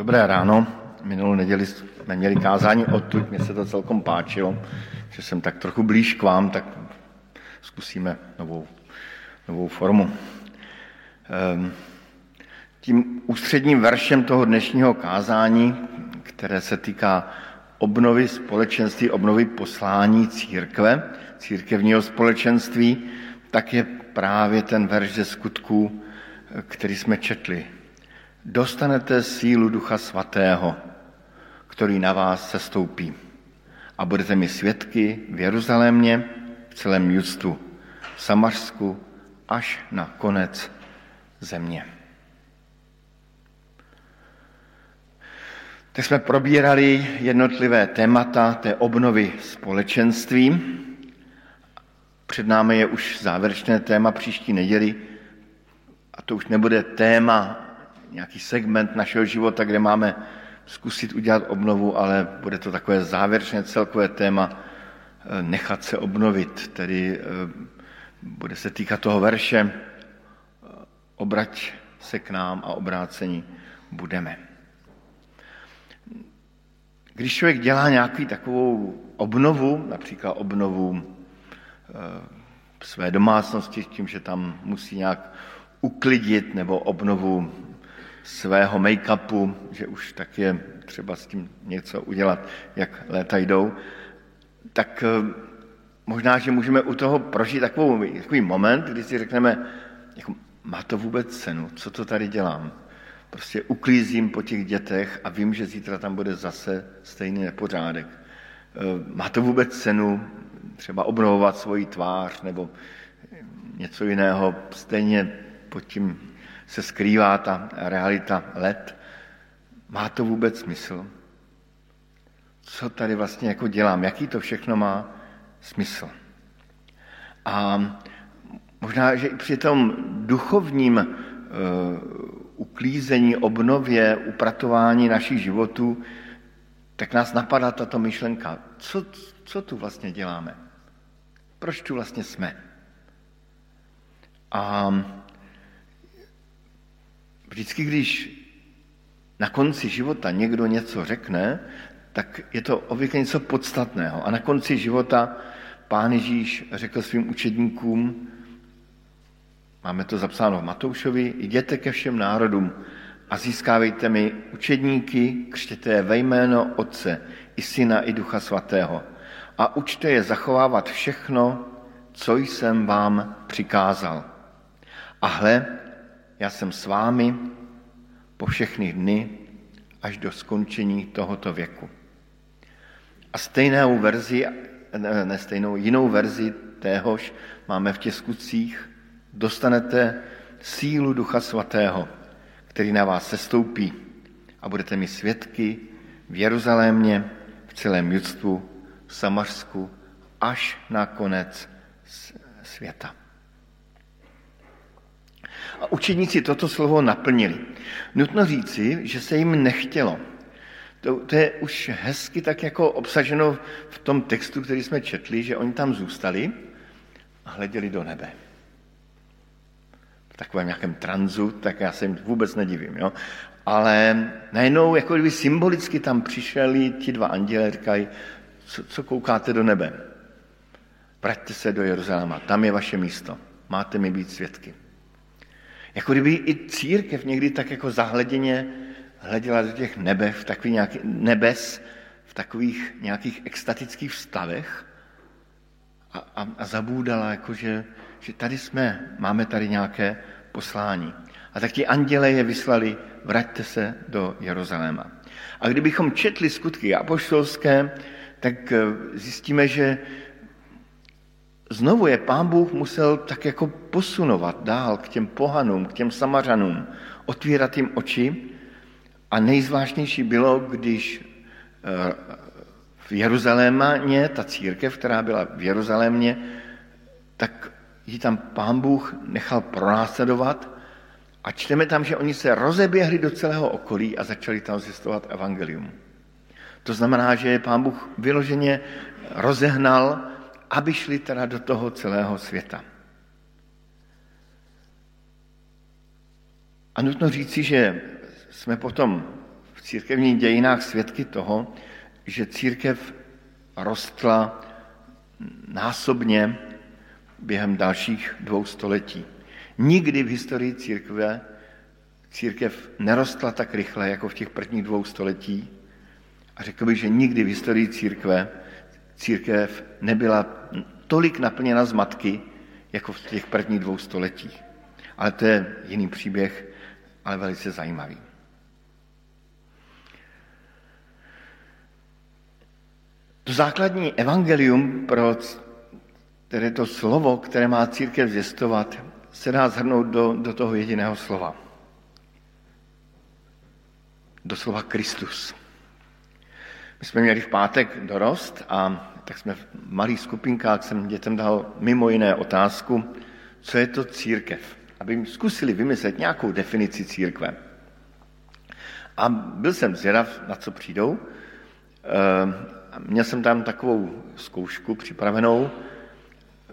Dobré ráno. Minulou neděli jsme měli kázání odtud, mně se to celkom páčilo, že jsem tak trochu blíž k vám, tak zkusíme novou, novou formu. Ehm, tím ústředním veršem toho dnešního kázání, které se týká obnovy společenství, obnovy poslání církve, církevního společenství, tak je právě ten verš ze skutků, který jsme četli. Dostanete sílu Ducha Svatého, který na vás sestoupí. A budete mi svědky v Jeruzalémě, v celém Justu, v Samařsku, až na konec země. Tak jsme probírali jednotlivé témata té obnovy společenství. Před námi je už závěrečné téma příští neděli a to už nebude téma, nějaký segment našeho života, kde máme zkusit udělat obnovu, ale bude to takové závěrečné celkové téma eh, nechat se obnovit, tedy eh, bude se týkat toho verše eh, obrať se k nám a obrácení budeme. Když člověk dělá nějaký takovou obnovu, například obnovu své domácnosti, tím, že tam musí nějak uklidit nebo obnovu svého make-upu, že už tak je třeba s tím něco udělat, jak léta jdou, tak eh, možná, že můžeme u toho prožít takovou, takový moment, kdy si řekneme, jako, má to vůbec cenu, co to tady dělám? Prostě uklízím po těch dětech a vím, že zítra tam bude zase stejný nepořádek. Eh, má to vůbec cenu třeba obnovovat svoji tvář nebo něco jiného, stejně pod tím se skrývá ta realita let. Má to vůbec smysl? Co tady vlastně jako dělám? Jaký to všechno má smysl? A možná, že i při tom duchovním uh, uklízení, obnově, upratování našich životů, tak nás napadá tato myšlenka. Co, co tu vlastně děláme? Proč tu vlastně jsme? A vždycky, když na konci života někdo něco řekne, tak je to obvykle něco podstatného. A na konci života pán Ježíš řekl svým učedníkům, máme to zapsáno v Matoušovi, jděte ke všem národům a získávejte mi učedníky, křtěte je ve jméno Otce i Syna i Ducha Svatého a učte je zachovávat všechno, co jsem vám přikázal. A hle, já jsem s vámi po všechny dny až do skončení tohoto věku. A stejnou verzi, ne stejnou, jinou verzi téhož máme v těch skutcích. Dostanete sílu Ducha Svatého, který na vás sestoupí a budete mi svědky v Jeruzalémě, v celém judstvu, v Samařsku, až na konec světa. A učeníci toto slovo naplnili. Nutno říci, že se jim nechtělo. To, to je už hezky tak jako obsaženo v tom textu, který jsme četli, že oni tam zůstali a hleděli do nebe. V takovém nějakém tranzu, tak já se jim vůbec nedivím. Jo? Ale najednou jako kdyby symbolicky tam přišli ti dva anděle říkají, co, co koukáte do nebe? Vraťte se do Jeruzaléma, tam je vaše místo. Máte mi být svědky. Jako kdyby i církev někdy tak jako zahleděně hleděla do těch nebe, v takových nějaký, nebes, v takových nějakých extatických stavech a, a, a zabůdala, jako že, že tady jsme, máme tady nějaké poslání. A tak ti anděle je vyslali, vraťte se do Jeruzaléma. A kdybychom četli skutky apoštolské, tak eh, zjistíme, že znovu je pán Bůh musel tak jako posunovat dál k těm pohanům, k těm samařanům, otvírat jim oči. A nejzvláštnější bylo, když eh, v Jeruzalémě, ta církev, která byla v Jeruzalémě, tak ji tam pán Bůh nechal pronásledovat a čteme tam, že oni se rozeběhli do celého okolí a začali tam zjistovat evangelium. To znamená, že pán Bůh vyloženě rozehnal aby šli teda do toho celého světa. A nutno říci, že jsme potom v církevních dějinách svědky toho, že církev rostla násobně během dalších dvou století. Nikdy v historii církve církev nerostla tak rychle, jako v těch prvních dvou století. A řekl bych, že nikdy v historii církve církev nebyla tolik naplněna z matky, jako v těch prvních dvou stoletích. Ale to je jiný příběh, ale velice zajímavý. To základní evangelium pro které to slovo, které má církev zjistovat, se dá zhrnout do, do toho jediného slova. Do slova Kristus. My jsme měli v pátek dorost a tak jsme v malých skupinkách, jsem dětem dal mimo jiné otázku, co je to církev, aby jim zkusili vymyslet nějakou definici církve. A byl jsem zvědav, na co přijdou. Ehm, měl jsem tam takovou zkoušku připravenou,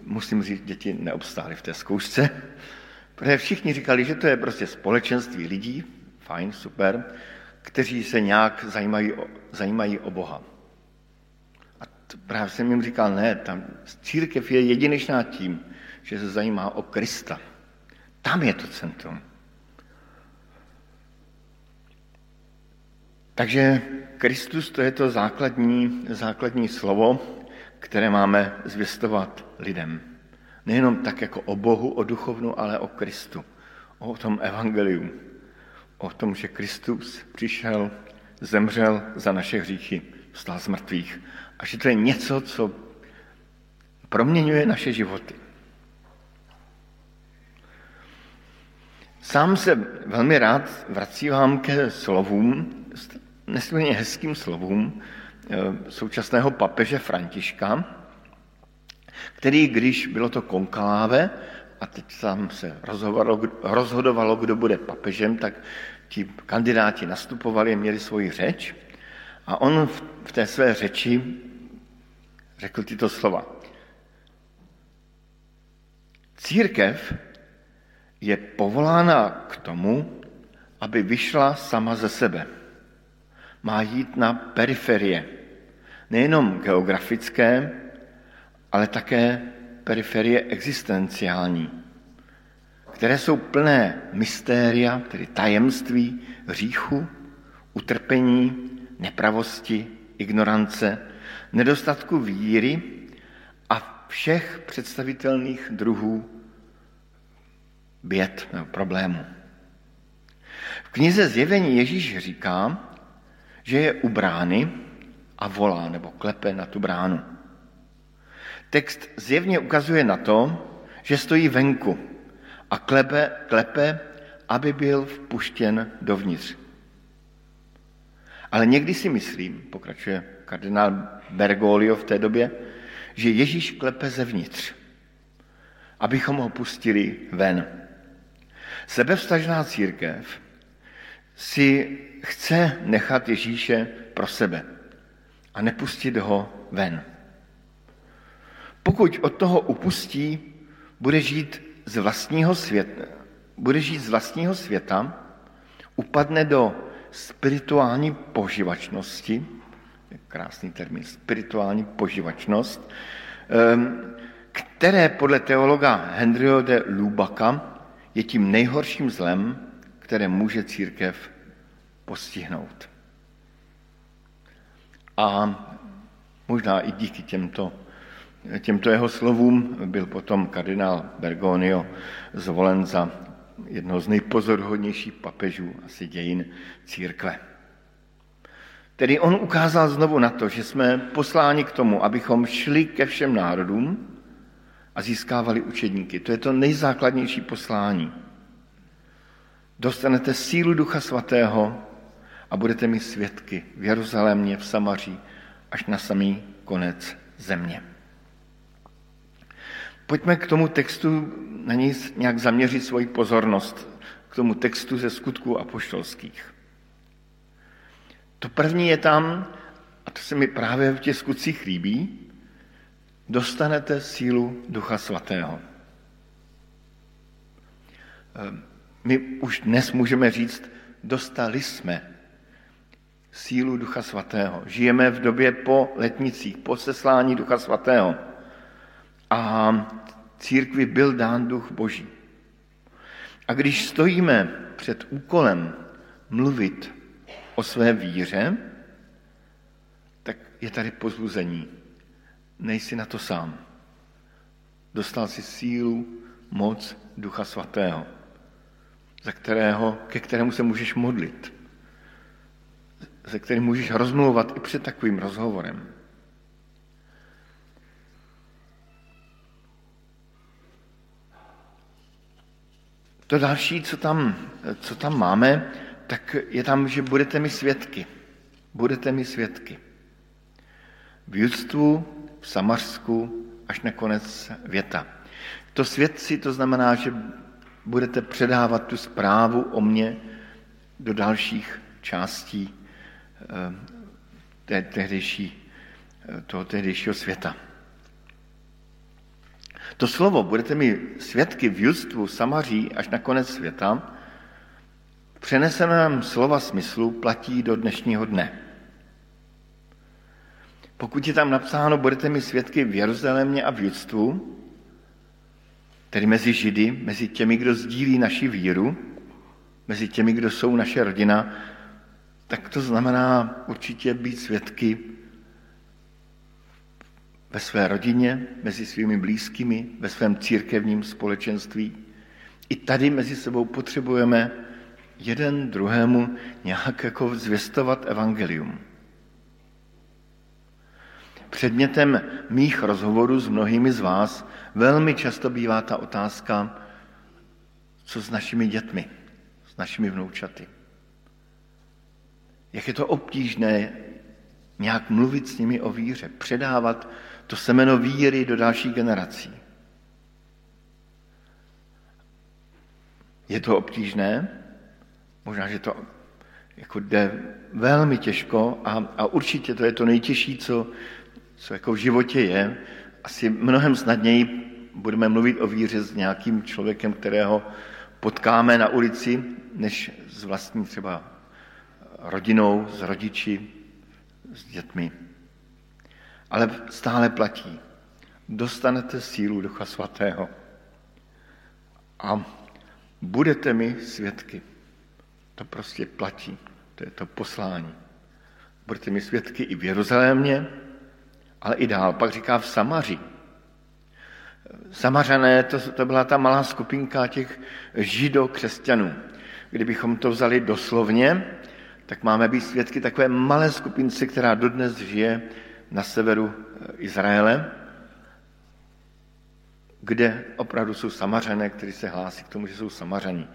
musím říct, děti neobstály v té zkoušce, protože všichni říkali, že to je prostě společenství lidí, fajn, super, kteří se nějak zajímají o, zajímají o Boha. To právě jsem jim říkal, ne, tam církev je jedinečná tím, že se zajímá o Krista. Tam je to centrum. Takže Kristus to je to základní, základní slovo, které máme zvěstovat lidem. Nejenom tak jako o Bohu, o duchovnu, ale o Kristu. O tom evangeliu. O tom, že Kristus přišel, zemřel za naše hříchy, vstal z mrtvých. A že to je něco, co proměňuje naše životy. Sám se velmi rád vracívám ke slovům, nesmírně hezkým slovům eh, současného papeže Františka, který, když bylo to konkaláve, a teď tam se rozhodovalo, rozhodovalo, kdo bude papežem, tak ti kandidáti nastupovali, měli svoji řeč a on v té své řeči řekl tyto slova. Církev je povolána k tomu, aby vyšla sama ze sebe. Má jít na periferie, nejenom geografické, ale také periferie existenciální, které jsou plné mystéria, tedy tajemství, hříchu, utrpení, nepravosti, ignorance, nedostatku víry a všech představitelných druhů běd nebo problémů. V knize Zjevení Ježíš říká, že je u brány a volá nebo klepe na tu bránu. Text zjevně ukazuje na to, že stojí venku a klepe, klepe aby byl vpuštěn dovnitř. Ale někdy si myslím, pokračuje kardinál Bergoglio v té době, že Ježíš klepe zevnitř, abychom ho pustili ven. Sebevstažná církev si chce nechat Ježíše pro sebe a nepustit ho ven. Pokud od toho upustí, bude žít z vlastního světa, bude žít z vlastního světa, upadne do spirituální poživačnosti, krásný termín, spirituální poživačnost, které podle teologa Henryho de Lubaka je tím nejhorším zlem, které může církev postihnout. A možná i díky těmto Těmto jeho slovům byl potom kardinál Bergonio zvolen za jednoho z nejpozorhodnějších papežů asi dějin církve. Tedy on ukázal znovu na to, že jsme posláni k tomu, abychom šli ke všem národům a získávali učedníky. To je to nejzákladnější poslání. Dostanete sílu Ducha Svatého a budete mít svědky v Jeruzalémě, v Samaří, až na samý konec země. Pojďme k tomu textu na něj nějak zaměřit svoji pozornost, k tomu textu ze skutků apoštolských. To první je tam, a to se mi právě v těch skutcích líbí, dostanete sílu Ducha Svatého. My už dnes můžeme říct, dostali jsme sílu Ducha Svatého. Žijeme v době po letnicích, po seslání Ducha Svatého. A církvi byl dán Duch Boží. A když stojíme před úkolem mluvit o své víře, tak je tady pozbuzení. Nejsi na to sám. Dostal si sílu, moc Ducha Svatého, za kterého, ke kterému se můžeš modlit, ze kterým můžeš rozmluvat i před takovým rozhovorem. To další, co tam, co tam máme, tak je tam, že budete mi svědky. Budete mi svědky. V Judstvu, v Samařsku, až na konec věta. To svědci, to znamená, že budete předávat tu zprávu o mně do dalších částí eh, té tehdejší, eh, toho tehdejšího světa. To slovo, budete mi svědky v Justvu, Samaří až na konec světa, v přeneseném slova smyslu platí do dnešního dne. Pokud je tam napsáno, budete mi svědky v Jeruzalémě a v Justvu, tedy mezi Židy, mezi těmi, kdo sdílí naši víru, mezi těmi, kdo jsou naše rodina, tak to znamená určitě být svědky ve své rodině, mezi svými blízkými, ve svém církevním společenství. I tady mezi sebou potřebujeme jeden druhému nějak jako zvěstovat evangelium. Předmětem mých rozhovorů s mnohými z vás velmi často bývá ta otázka, co s našimi dětmi, s našimi vnoučaty. Jak je to obtížné nějak mluvit s nimi o víře, předávat to semeno víry do dalších generací. Je to obtížné, možná, že to jako jde velmi těžko a, a určitě to je to nejtěžší, co, co jako v životě je. Asi mnohem snadněji budeme mluvit o víře s nějakým člověkem, kterého potkáme na ulici, než s vlastní třeba rodinou, s rodiči, s dětmi. Ale stále platí. Dostanete sílu Ducha Svatého a budete mi svědky. To prostě platí. To je to poslání. Budete mi svědky i v Jeruzalémě, ale i dál. Pak říká v Samaři. Samařané, to, to byla ta malá skupinka těch židokřesťanů. Kdybychom to vzali doslovně, tak máme být svědky takové malé skupince, která dodnes žije na severu eh, Izraele, kde opravdu jsou samařené, kteří se hlásí k tomu, že jsou samaření.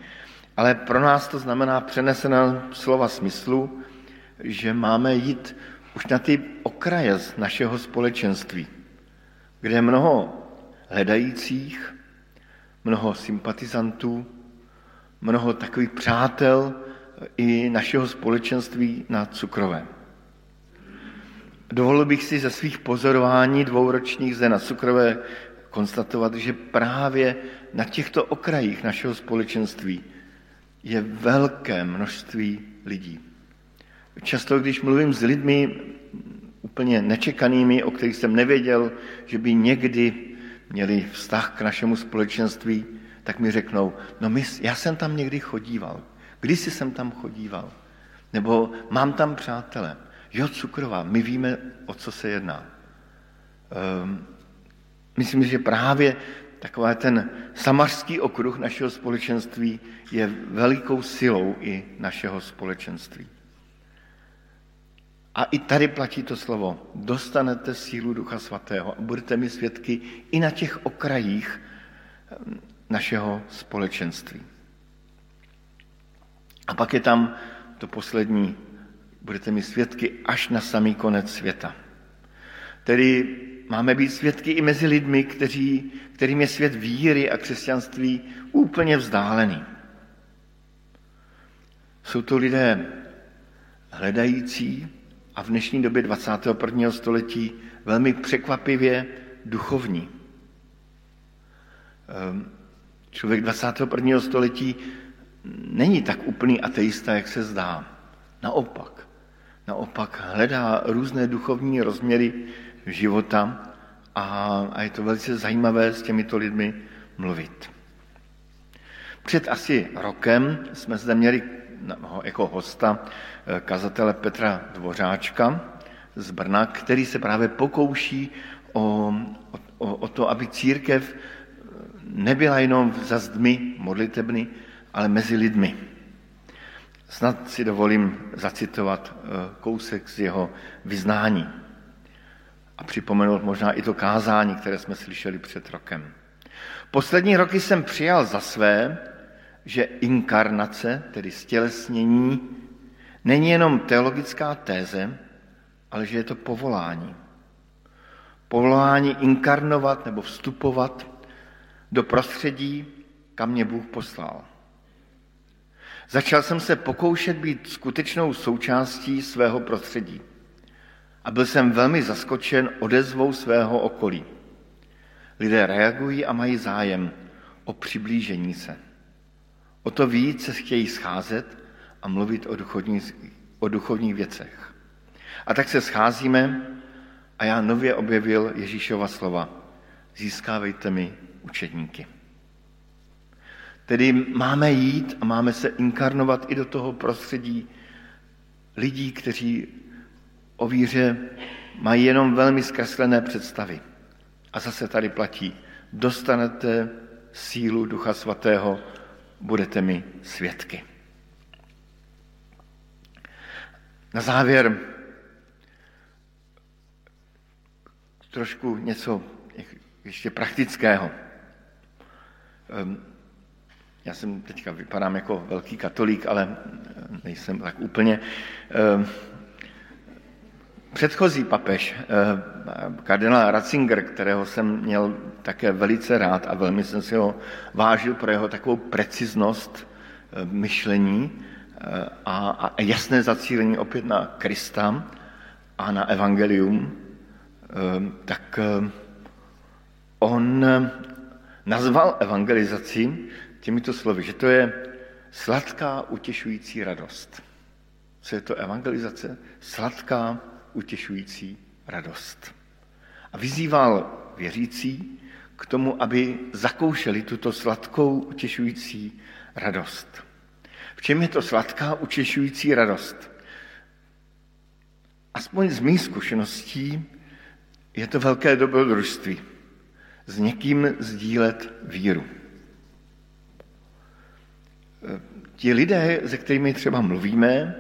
Ale pro nás to znamená přenesená slova smyslu, že máme jít už na ty okraje z našeho společenství, kde je mnoho hledajících, mnoho sympatizantů, mnoho takových přátel i našeho společenství na cukrovém. Dovolil bych si ze svých pozorování dvouročních zde na cukrové konstatovat, že právě na těchto okrajích našeho společenství je velké množství lidí. Často, když mluvím s lidmi úplně nečekanými, o kterých jsem nevěděl, že by někdy měli vztah k našemu společenství, tak mi řeknou, no my, já jsem tam někdy chodíval, kdysi jsem tam chodíval, nebo mám tam přátele. Jo, cukrová, my víme, o co se jedná. Um, myslím, že právě taková ten samařský okruh našeho společenství je velikou silou i našeho společenství. A i tady platí to slovo. Dostanete sílu Ducha Svatého a budete mi svědky i na těch okrajích ehm, našeho společenství. A pak je tam to poslední, budete mi svědky až na samý konec světa. Tedy máme být svědky i mezi lidmi, kteří, kterým je svět víry a křesťanství úplně vzdálený. Jsou to lidé hledající a v dnešní době 21. století velmi překvapivě duchovní. Ehm, člověk 21. století není tak úplný ateista, jak se zdá. Naopak, naopak hledá různé duchovní rozměry života a, a je to velice zajímavé s těmito lidmi mluvit. Před asi rokem jsme zde měli jako hosta eh, kazatele Petra Dvořáčka z Brna, který se právě pokouší o, o, o to, aby církev nebyla jenom za zdmi modlitebny, ale mezi lidmi. Snad si dovolím zacitovat eh, kousek z jeho vyznání a připomenout možná i to kázání, které jsme slyšeli před rokem. Poslední roky jsem přijal za své, že inkarnace, tedy stělesnění, není jenom teologická téze, ale že je to povolání. Povolání inkarnovat nebo vstupovat do prostředí, kam mě Bůh poslal. Začal jsem se pokoušet být skutečnou součástí svého prostředí a byl jsem velmi zaskočen odezvou svého okolí. Lidé reagují a mají zájem o přiblížení se. O to víc se chtějí scházet a mluvit o duchovních, o duchovních věcech. A tak se scházíme a já nově objevil Ježíšova slova. Získávejte mi učedníky. Tedy máme jít a máme se inkarnovat i do toho prostředí lidí, kteří o víře mají jenom velmi zkreslené představy. A zase tady platí, dostanete sílu Ducha Svatého, budete mi svědky. Na závěr trošku něco ještě praktického. Já jsem teďka vypadám jako velký katolík, ale nejsem tak úplně. Ehm, předchozí papež, ehm, kardinál Ratzinger, kterého jsem měl také velice rád a velmi jsem si ho vážil pro jeho takovou preciznost myšlení a, jasné zacílení opět na Krista a na evangelium, tak on nazval evangelizaci těmito slovy, že to je sladká, utěšující radost. Co je to evangelizace? Sladká, utěšující radost. A vyzýval věřící k tomu, aby zakoušeli tuto sladkou, utěšující radost. V čem je to sladká, utěšující radost? Aspoň z mých zkušeností je to velké dobrodružství s někým sdílet víru. Ti lidé, se kterými třeba mluvíme,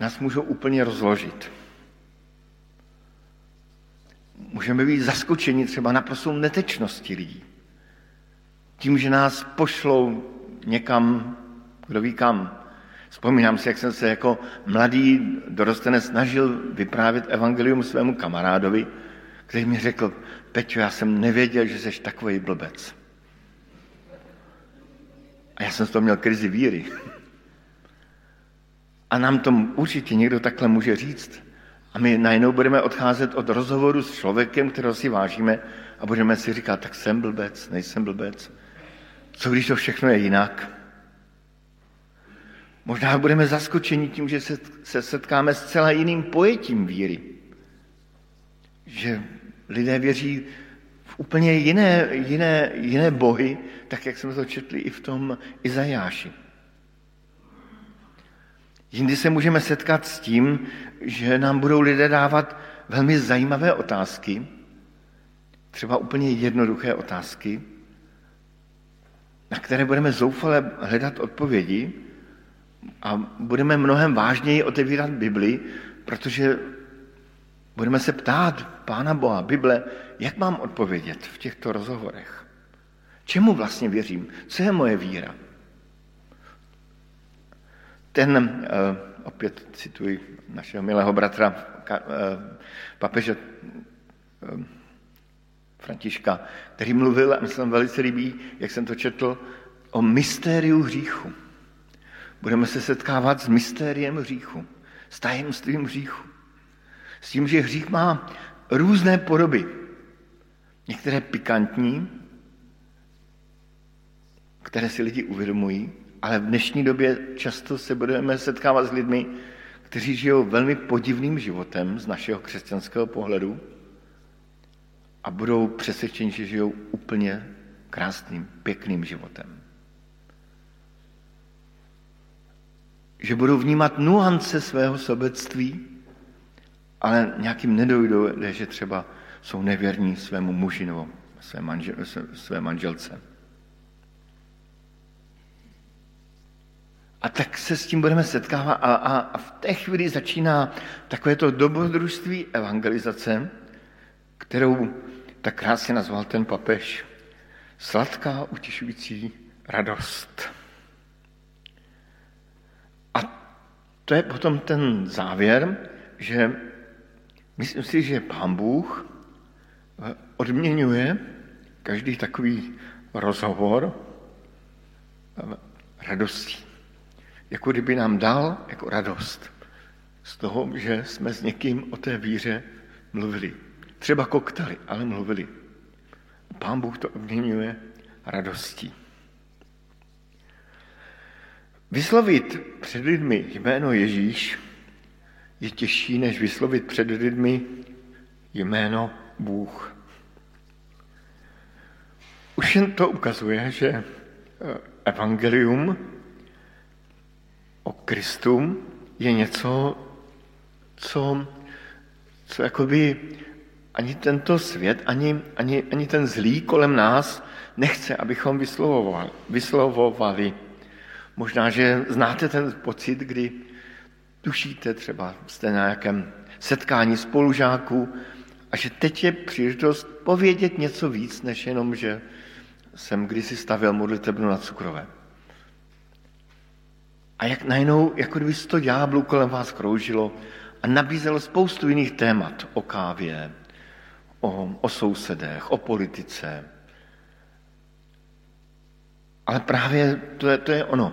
nás můžou úplně rozložit. Můžeme být zaskočeni třeba naprostou netečností lidí. Tím, že nás pošlou někam, kdo ví kam. Vzpomínám si, jak jsem se jako mladý dorostenec snažil vyprávět evangelium svému kamarádovi, který mi řekl, Peťo, já jsem nevěděl, že jsi takový blbec. A já jsem z toho měl krizi víry. A nám to určitě někdo takhle může říct. A my najednou budeme odcházet od rozhovoru s člověkem, kterého si vážíme a budeme si říkat, tak jsem blbec, nejsem blbec. Co když to všechno je jinak? Možná budeme zaskočeni tím, že se setkáme s celá jiným pojetím víry. Že lidé věří úplně jiné, jiné, jiné bohy, tak jak jsme to četli i v tom Izajáši. Jindy se můžeme setkat s tím, že nám budou lidé dávat velmi zajímavé otázky, třeba úplně jednoduché otázky, na které budeme zoufale hledat odpovědi a budeme mnohem vážněji otevírat Bibli, protože budeme se ptát Pána Boha, Bible, jak mám odpovědět v těchto rozhovorech? Čemu vlastně věřím? Co je moje víra? Ten, eh, opět cituji našeho milého bratra eh, papeže eh, Františka, který mluvil, a myslím velice líbí, jak jsem to četl, o mystériu hříchu. Budeme se setkávat s mystériem hříchu, s tajemstvím hříchu. S tím, že hřích má různé podoby. Některé pikantní, které si lidi uvědomují, ale v dnešní době často se budeme setkávat s lidmi, kteří žijou velmi podivným životem z našeho křesťanského pohledu a budou přesvědčeni, že žijou úplně krásným, pěkným životem. Že budou vnímat nuance svého sobectví, ale nějakým nedojdou, že třeba jsou nevěrní svému muži nebo své, manžel, své manželce. A tak se s tím budeme setkávat a, a, a v té chvíli začíná takové to dobrodružství evangelizace, kterou tak krásně nazval ten papež. Sladká, utěšující radost. A to je potom ten závěr, že myslím si, že pán Bůh odměňuje každý takový rozhovor radostí jako kdyby nám dal jako radost z toho, že jsme s někým o té víře mluvili. Třeba koktali, ale mluvili. Pán Bůh to obměňuje radostí. Vyslovit před lidmi jméno Ježíš je těžší, než vyslovit před lidmi jméno Bůh. Už jen to ukazuje, že evangelium o Kristu je něco, co, co jakoby ani tento svět, ani, ani, ani ten zlý kolem nás nechce, abychom vyslovovali. vyslovovali. Možná, že znáte ten pocit, kdy tušíte třeba, jste na nějakém setkání spolužáků a že teď je příležitost povědět něco víc, než jenom, že jsem kdysi stavil modlitebnu na cukrové. A jak najednou, jako kdyby to ďáblů kolem vás kroužilo a nabízelo spoustu jiných témat o kávě, o, o sousedech, o politice. Ale právě to je, to je ono,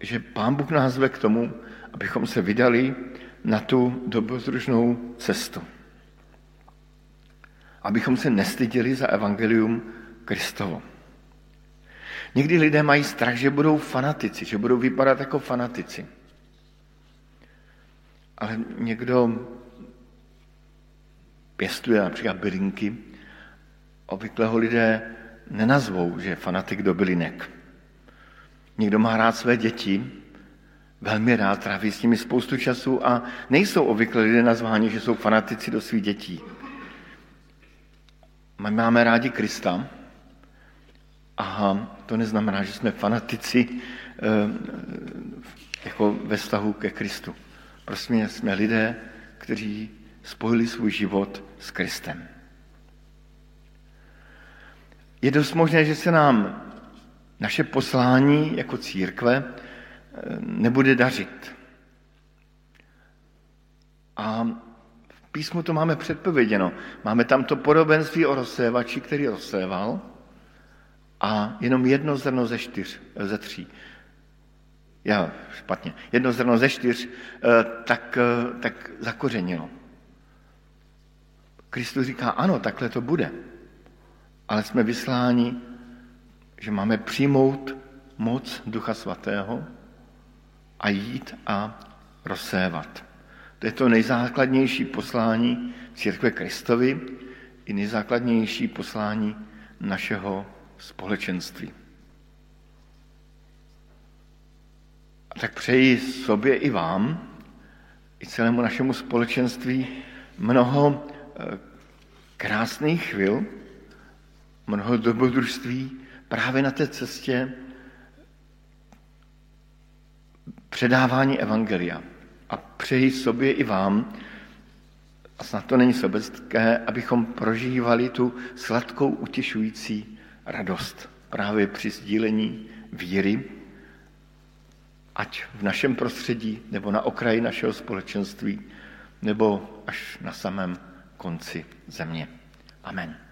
že Pán Bůh nás ve k tomu, abychom se vydali na tu dobrodružnou cestu. Abychom se nestyděli za evangelium Kristovo. Někdy lidé mají strach, že budou fanatici, že budou vypadat jako fanatici. Ale někdo pěstuje například bylinky, obvykle ho lidé nenazvou, že je fanatik do bylinek. Někdo má rád své děti, velmi rád tráví s nimi spoustu času a nejsou obvykle lidé nazváni, že jsou fanatici do svých dětí. My máme rádi Krista, a to neznamená, že jsme fanatici eh, jako ve vztahu ke Kristu. Prostě jsme lidé, kteří spojili svůj život s Kristem. Je dost možné, že se nám naše poslání jako církve nebude dařit. A v písmu to máme předpověděno. Máme tam to podobenství o rozsévači, který rozséval a jenom jedno zrno ze čtyř, ze tří. Já špatně. Jedno zrno ze čtyř, eh, tak, eh, tak zakořenilo. Kristus říká, ano, takhle to bude. Ale jsme vysláni, že máme přijmout moc Ducha Svatého a jít a rozsévat. To je to nejzákladnější poslání církve Kristovi i nejzákladnější poslání našeho společenství. A tak přeji sobě i vám, i celému našemu společenství mnoho eh, krásných chvil, mnoho dobrodružství právě na té cestě předávání Evangelia. A přeji sobě i vám, a snad to není sobecké, abychom prožívali tu sladkou, utěšující radost právě při sdílení víry, ať v našem prostředí, nebo na okraji našeho společenství, nebo až na samém konci země. Amen.